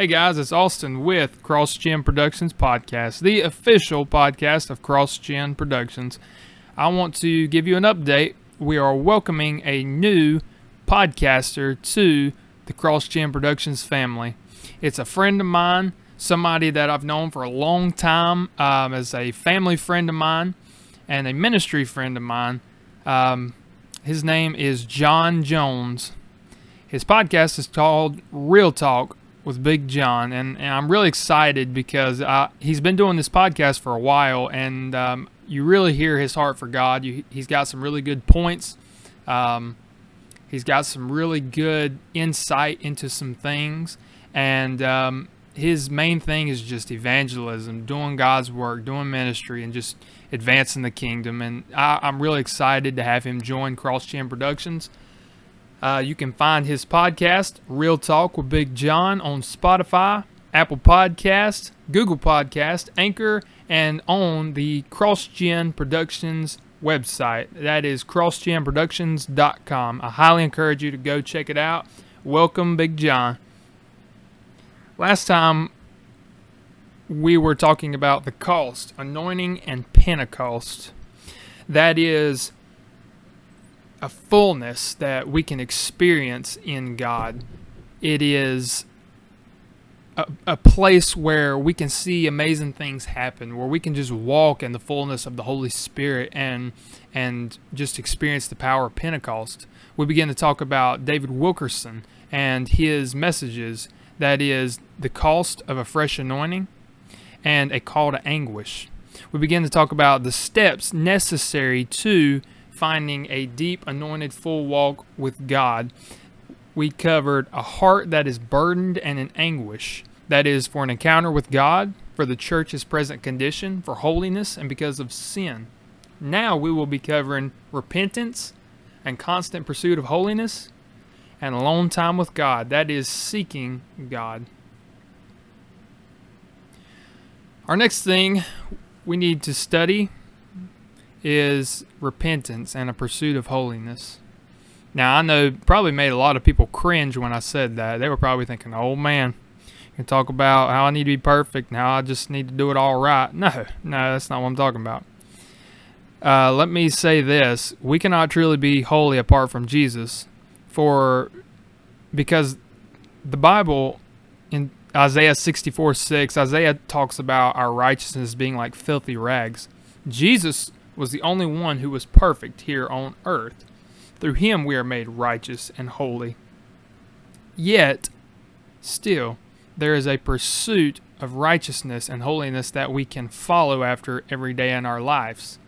Hey guys, it's Austin with Cross Gen Productions Podcast, the official podcast of Cross Gen Productions. I want to give you an update. We are welcoming a new podcaster to the Cross Gen Productions family. It's a friend of mine, somebody that I've known for a long time, um, as a family friend of mine and a ministry friend of mine. Um, his name is John Jones. His podcast is called Real Talk with Big John, and, and I'm really excited because uh, he's been doing this podcast for a while, and um, you really hear his heart for God. You, he's got some really good points. Um, he's got some really good insight into some things, and um, his main thing is just evangelism, doing God's work, doing ministry, and just advancing the kingdom. And I, I'm really excited to have him join Cross Gen Productions. Uh, you can find his podcast, Real Talk with Big John, on Spotify, Apple Podcast, Google Podcast, Anchor, and on the CrossGen Productions website. That is crossgenproductions.com. I highly encourage you to go check it out. Welcome, Big John. Last time we were talking about the cost, anointing and Pentecost. That is a fullness that we can experience in God. It is a, a, place where we can see amazing things happen, where we can just walk in the fullness of the Holy Spirit and and just experience the power of Pentecost. We begin to talk about David Wilkerson and his messages. That is the cost of a fresh anointing and a call to anguish. We begin to talk about the steps necessary to finding a deep, anointed, full walk with God. We covered a heart that is burdened and in anguish. That is for an encounter with God, for the church's present condition, for holiness, and because of sin. Now we will be covering repentance and constant pursuit of holiness and alone time with God. That is seeking God. Our next thing we need to study is repentance and a pursuit of holiness. Now, I know probably made a lot of people cringe when I said that. They were probably thinking, oh man, you talk about how I need to be perfect, now I just need to do it all right. No, no, that's not what I'm talking about. Uh, let me say this we cannot truly be holy apart from Jesus, for because the Bible in Isaiah 64 6, Isaiah talks about our righteousness being like filthy rags. Jesus was the only one who was perfect here on earth. Through him we are made righteous and holy. Yet, still, there is a pursuit of righteousness and holiness that we can follow after every day in our lives.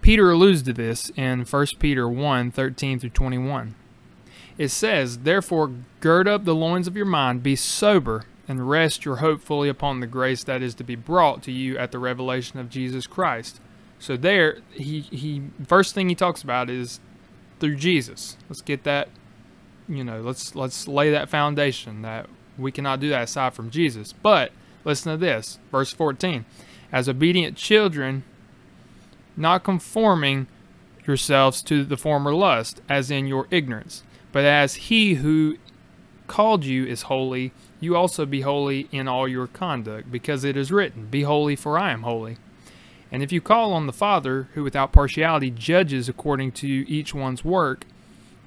Peter alludes to this in 1 Peter 1 13 through 21. It says, Therefore, gird up the loins of your mind, be sober, and rest your hope fully upon the grace that is to be brought to you at the revelation of Jesus Christ. So there, he he first thing he talks about is through Jesus. Let's get that, you know, let's let's lay that foundation that we cannot do that aside from Jesus. But listen to this, verse 14. As obedient children, not conforming yourselves to the former lust, as in your ignorance, but as he who called you is holy, you also be holy in all your conduct, because it is written, Be holy, for I am holy. And if you call on the Father, who without partiality judges according to each one's work,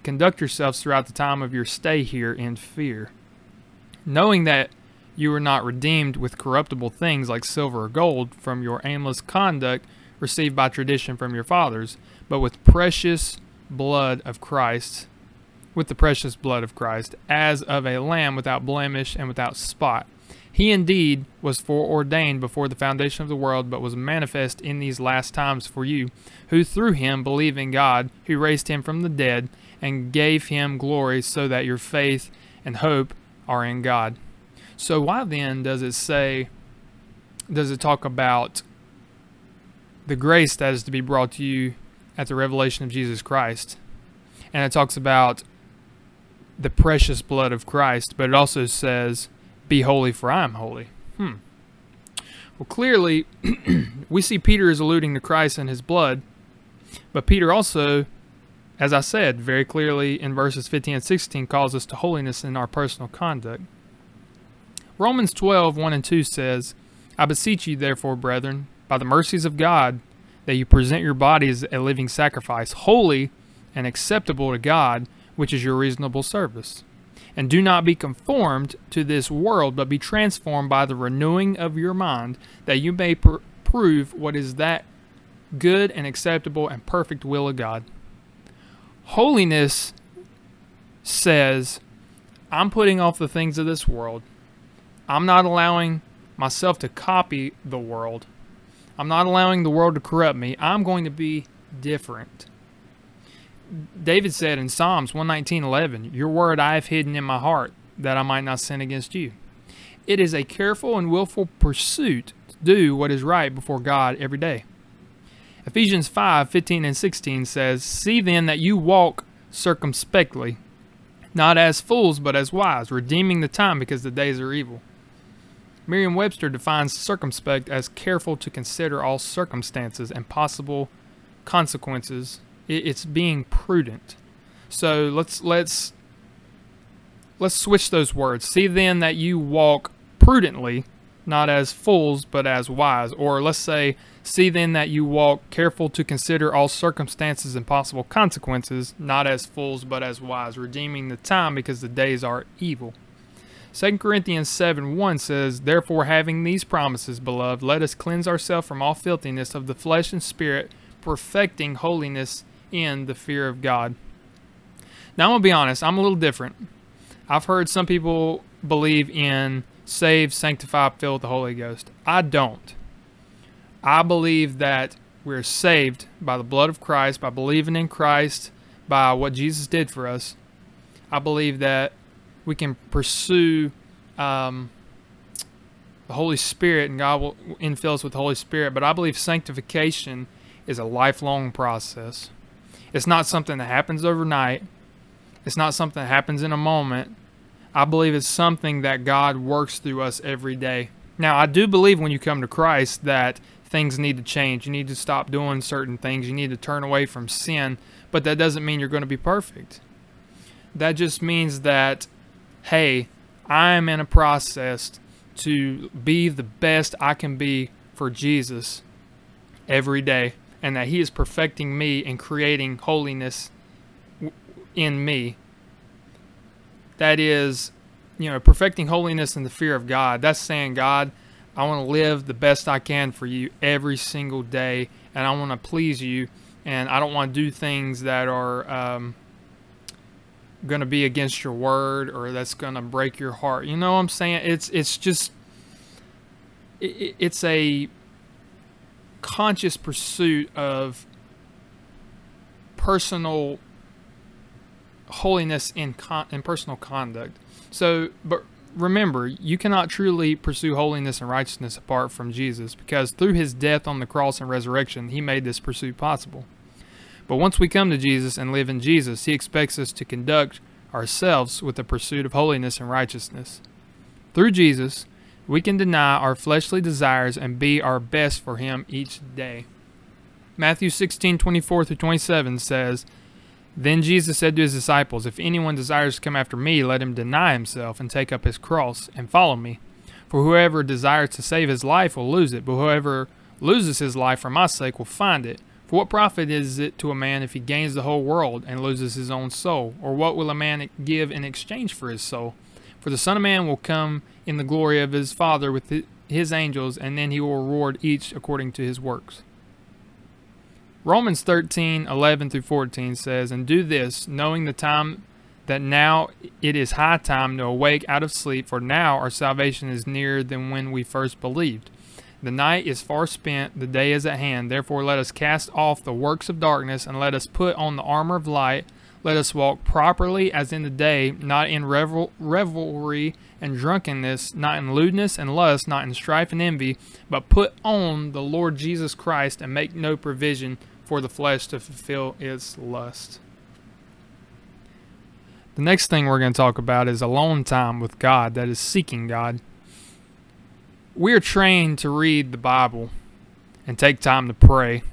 conduct yourselves throughout the time of your stay here in fear, knowing that you are not redeemed with corruptible things like silver or gold from your aimless conduct received by tradition from your fathers, but with precious blood of Christ, with the precious blood of Christ, as of a lamb without blemish and without spot. He indeed was foreordained before the foundation of the world, but was manifest in these last times for you, who through him believe in God, who raised him from the dead, and gave him glory, so that your faith and hope are in God. So, why then does it say, does it talk about the grace that is to be brought to you at the revelation of Jesus Christ? And it talks about the precious blood of Christ, but it also says, be holy, for I am holy. Hmm. Well, clearly, we see Peter is alluding to Christ and his blood, but Peter also, as I said very clearly in verses 15 and 16, calls us to holiness in our personal conduct. Romans 12, 1 and 2 says, I beseech you, therefore, brethren, by the mercies of God, that you present your bodies a living sacrifice, holy and acceptable to God, which is your reasonable service. And do not be conformed to this world, but be transformed by the renewing of your mind, that you may pr- prove what is that good and acceptable and perfect will of God. Holiness says, I'm putting off the things of this world. I'm not allowing myself to copy the world. I'm not allowing the world to corrupt me. I'm going to be different. David said in Psalms 119:11, "Your word I have hidden in my heart, that I might not sin against you." It is a careful and willful pursuit to do what is right before God every day. Ephesians 5:15 and 16 says, "See then that you walk circumspectly, not as fools but as wise, redeeming the time because the days are evil." Merriam-Webster defines circumspect as careful to consider all circumstances and possible consequences it's being prudent. So let's let's let's switch those words. See then that you walk prudently, not as fools, but as wise. Or let's say, see then that you walk careful to consider all circumstances and possible consequences, not as fools, but as wise, redeeming the time because the days are evil. 2 Corinthians 7 1 says, Therefore, having these promises, beloved, let us cleanse ourselves from all filthiness of the flesh and spirit, perfecting holiness in the fear of God. Now, I'm going to be honest, I'm a little different. I've heard some people believe in saved, sanctified, filled with the Holy Ghost. I don't. I believe that we're saved by the blood of Christ, by believing in Christ, by what Jesus did for us. I believe that we can pursue um, the Holy Spirit and God will infill us with the Holy Spirit. But I believe sanctification is a lifelong process. It's not something that happens overnight. It's not something that happens in a moment. I believe it's something that God works through us every day. Now, I do believe when you come to Christ that things need to change. You need to stop doing certain things. You need to turn away from sin, but that doesn't mean you're going to be perfect. That just means that, hey, I am in a process to be the best I can be for Jesus every day and that He is perfecting me and creating holiness in me. That is, you know, perfecting holiness in the fear of God. That's saying, God, I want to live the best I can for you every single day, and I want to please you, and I don't want to do things that are um, going to be against your word or that's going to break your heart. You know what I'm saying? It's it's just it, it's a conscious pursuit of personal holiness in con- in personal conduct. So, but remember, you cannot truly pursue holiness and righteousness apart from Jesus because through his death on the cross and resurrection, he made this pursuit possible. But once we come to Jesus and live in Jesus, he expects us to conduct ourselves with the pursuit of holiness and righteousness. Through Jesus, we can deny our fleshly desires and be our best for Him each day. Matthew 16 24 through 27 says, Then Jesus said to his disciples, If anyone desires to come after me, let him deny himself and take up his cross and follow me. For whoever desires to save his life will lose it, but whoever loses his life for my sake will find it. For what profit is it to a man if he gains the whole world and loses his own soul? Or what will a man give in exchange for his soul? For the Son of Man will come in the glory of his Father with his angels, and then he will reward each according to his works. Romans 13, 11 through 14 says, And do this, knowing the time that now it is high time to awake out of sleep, for now our salvation is nearer than when we first believed. The night is far spent, the day is at hand. Therefore, let us cast off the works of darkness, and let us put on the armor of light. Let us walk properly as in the day, not in revel- revelry and drunkenness, not in lewdness and lust, not in strife and envy, but put on the Lord Jesus Christ and make no provision for the flesh to fulfill its lust. The next thing we're going to talk about is alone time with God, that is seeking God. We are trained to read the Bible and take time to pray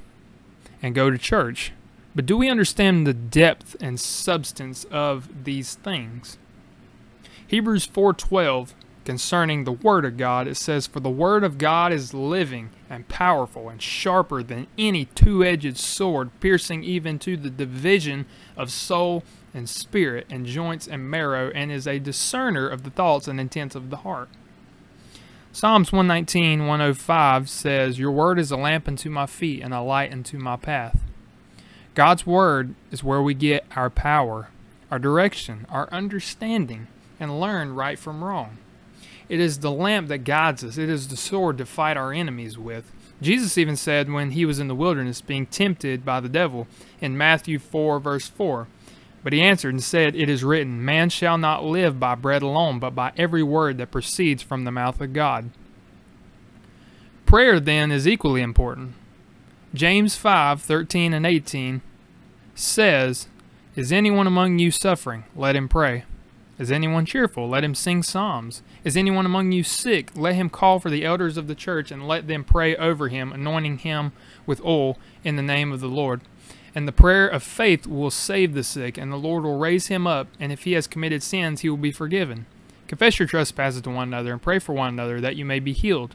and go to church. But do we understand the depth and substance of these things? Hebrews 4:12 concerning the Word of God, it says, For the Word of God is living and powerful and sharper than any two edged sword, piercing even to the division of soul and spirit and joints and marrow, and is a discerner of the thoughts and intents of the heart. Psalms 119, 105 says, Your word is a lamp unto my feet and a light unto my path. God's word is where we get our power, our direction, our understanding, and learn right from wrong. It is the lamp that guides us, it is the sword to fight our enemies with. Jesus even said when he was in the wilderness being tempted by the devil in Matthew 4, verse 4, but he answered and said, It is written, Man shall not live by bread alone, but by every word that proceeds from the mouth of God. Prayer, then, is equally important. James 5 13 and 18 says, Is anyone among you suffering? Let him pray. Is anyone cheerful? Let him sing psalms. Is anyone among you sick? Let him call for the elders of the church and let them pray over him, anointing him with oil in the name of the Lord. And the prayer of faith will save the sick, and the Lord will raise him up, and if he has committed sins, he will be forgiven. Confess your trespasses to one another, and pray for one another, that you may be healed.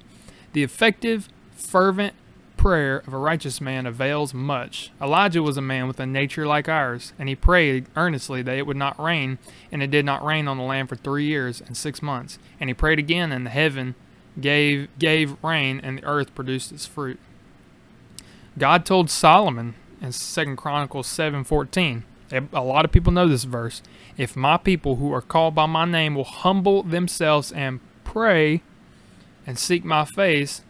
The effective, fervent prayer of a righteous man avails much. Elijah was a man with a nature like ours, and he prayed earnestly that it would not rain, and it did not rain on the land for three years and six months. And he prayed again, and the heaven gave gave rain, and the earth produced its fruit. God told Solomon in Second Chronicles 7:14. A lot of people know this verse. If my people who are called by my name will humble themselves and pray and seek my face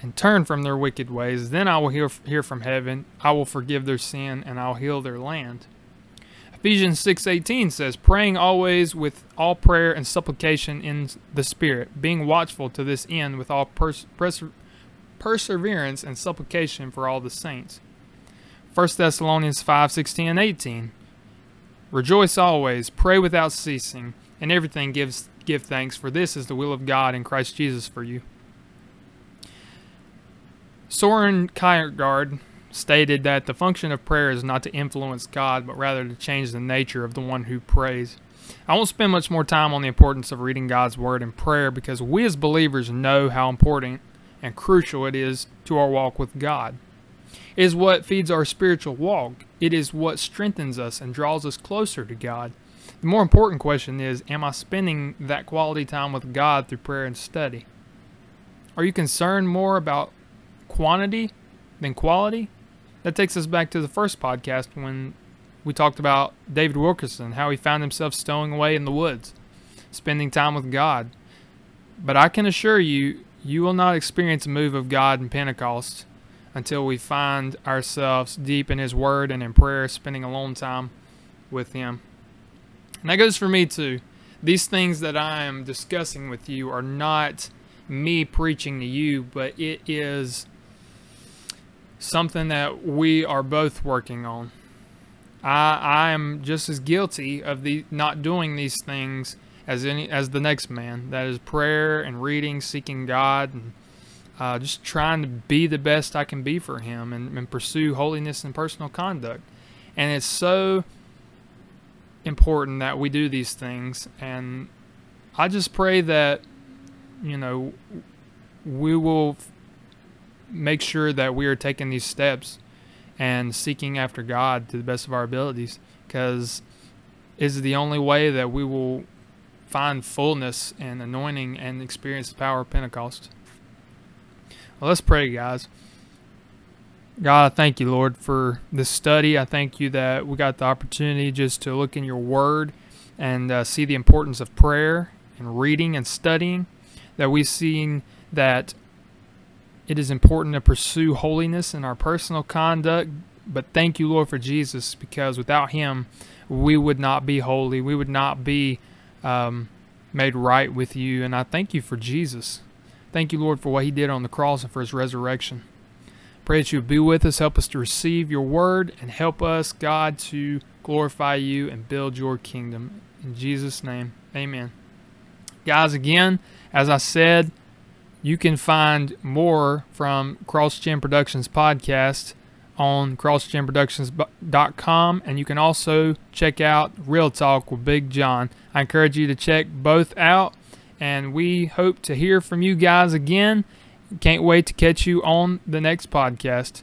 and turn from their wicked ways, then I will hear, hear from heaven. I will forgive their sin and I'll heal their land. Ephesians 6:18 says, "Praying always with all prayer and supplication in the Spirit, being watchful to this end with all pers- pers- perseverance and supplication for all the saints." 1 Thessalonians 5 16 and 18. Rejoice always, pray without ceasing, and everything gives, give thanks, for this is the will of God in Christ Jesus for you. Soren Kierkegaard stated that the function of prayer is not to influence God, but rather to change the nature of the one who prays. I won't spend much more time on the importance of reading God's Word and prayer because we as believers know how important and crucial it is to our walk with God It is what feeds our spiritual walk. It is what strengthens us and draws us closer to God. The more important question is Am I spending that quality time with God through prayer and study? Are you concerned more about quantity than quality? That takes us back to the first podcast when we talked about David Wilkerson, how he found himself stowing away in the woods, spending time with God. But I can assure you, you will not experience a move of God in Pentecost until we find ourselves deep in His Word and in prayer, spending alone time with Him. And that goes for me too. These things that I am discussing with you are not me preaching to you, but it is something that we are both working on. I I am just as guilty of the not doing these things as any as the next man. That is prayer and reading, seeking God and uh, just trying to be the best I can be for Him and, and pursue holiness and personal conduct. And it's so important that we do these things. And I just pray that, you know, we will make sure that we are taking these steps and seeking after God to the best of our abilities because is the only way that we will find fullness and anointing and experience the power of Pentecost. Well, let's pray, guys. God, I thank you, Lord, for this study. I thank you that we got the opportunity just to look in your word and uh, see the importance of prayer and reading and studying. That we've seen that it is important to pursue holiness in our personal conduct. But thank you, Lord, for Jesus, because without him, we would not be holy. We would not be um, made right with you. And I thank you for Jesus. Thank you, Lord, for what He did on the cross and for His resurrection. Pray that you would be with us, help us to receive your word, and help us, God, to glorify you and build your kingdom. In Jesus' name, amen. Guys, again, as I said, you can find more from CrossGen Productions podcast on crossgenproductions.com and you can also check out Real Talk with Big John. I encourage you to check both out and we hope to hear from you guys again. Can't wait to catch you on the next podcast.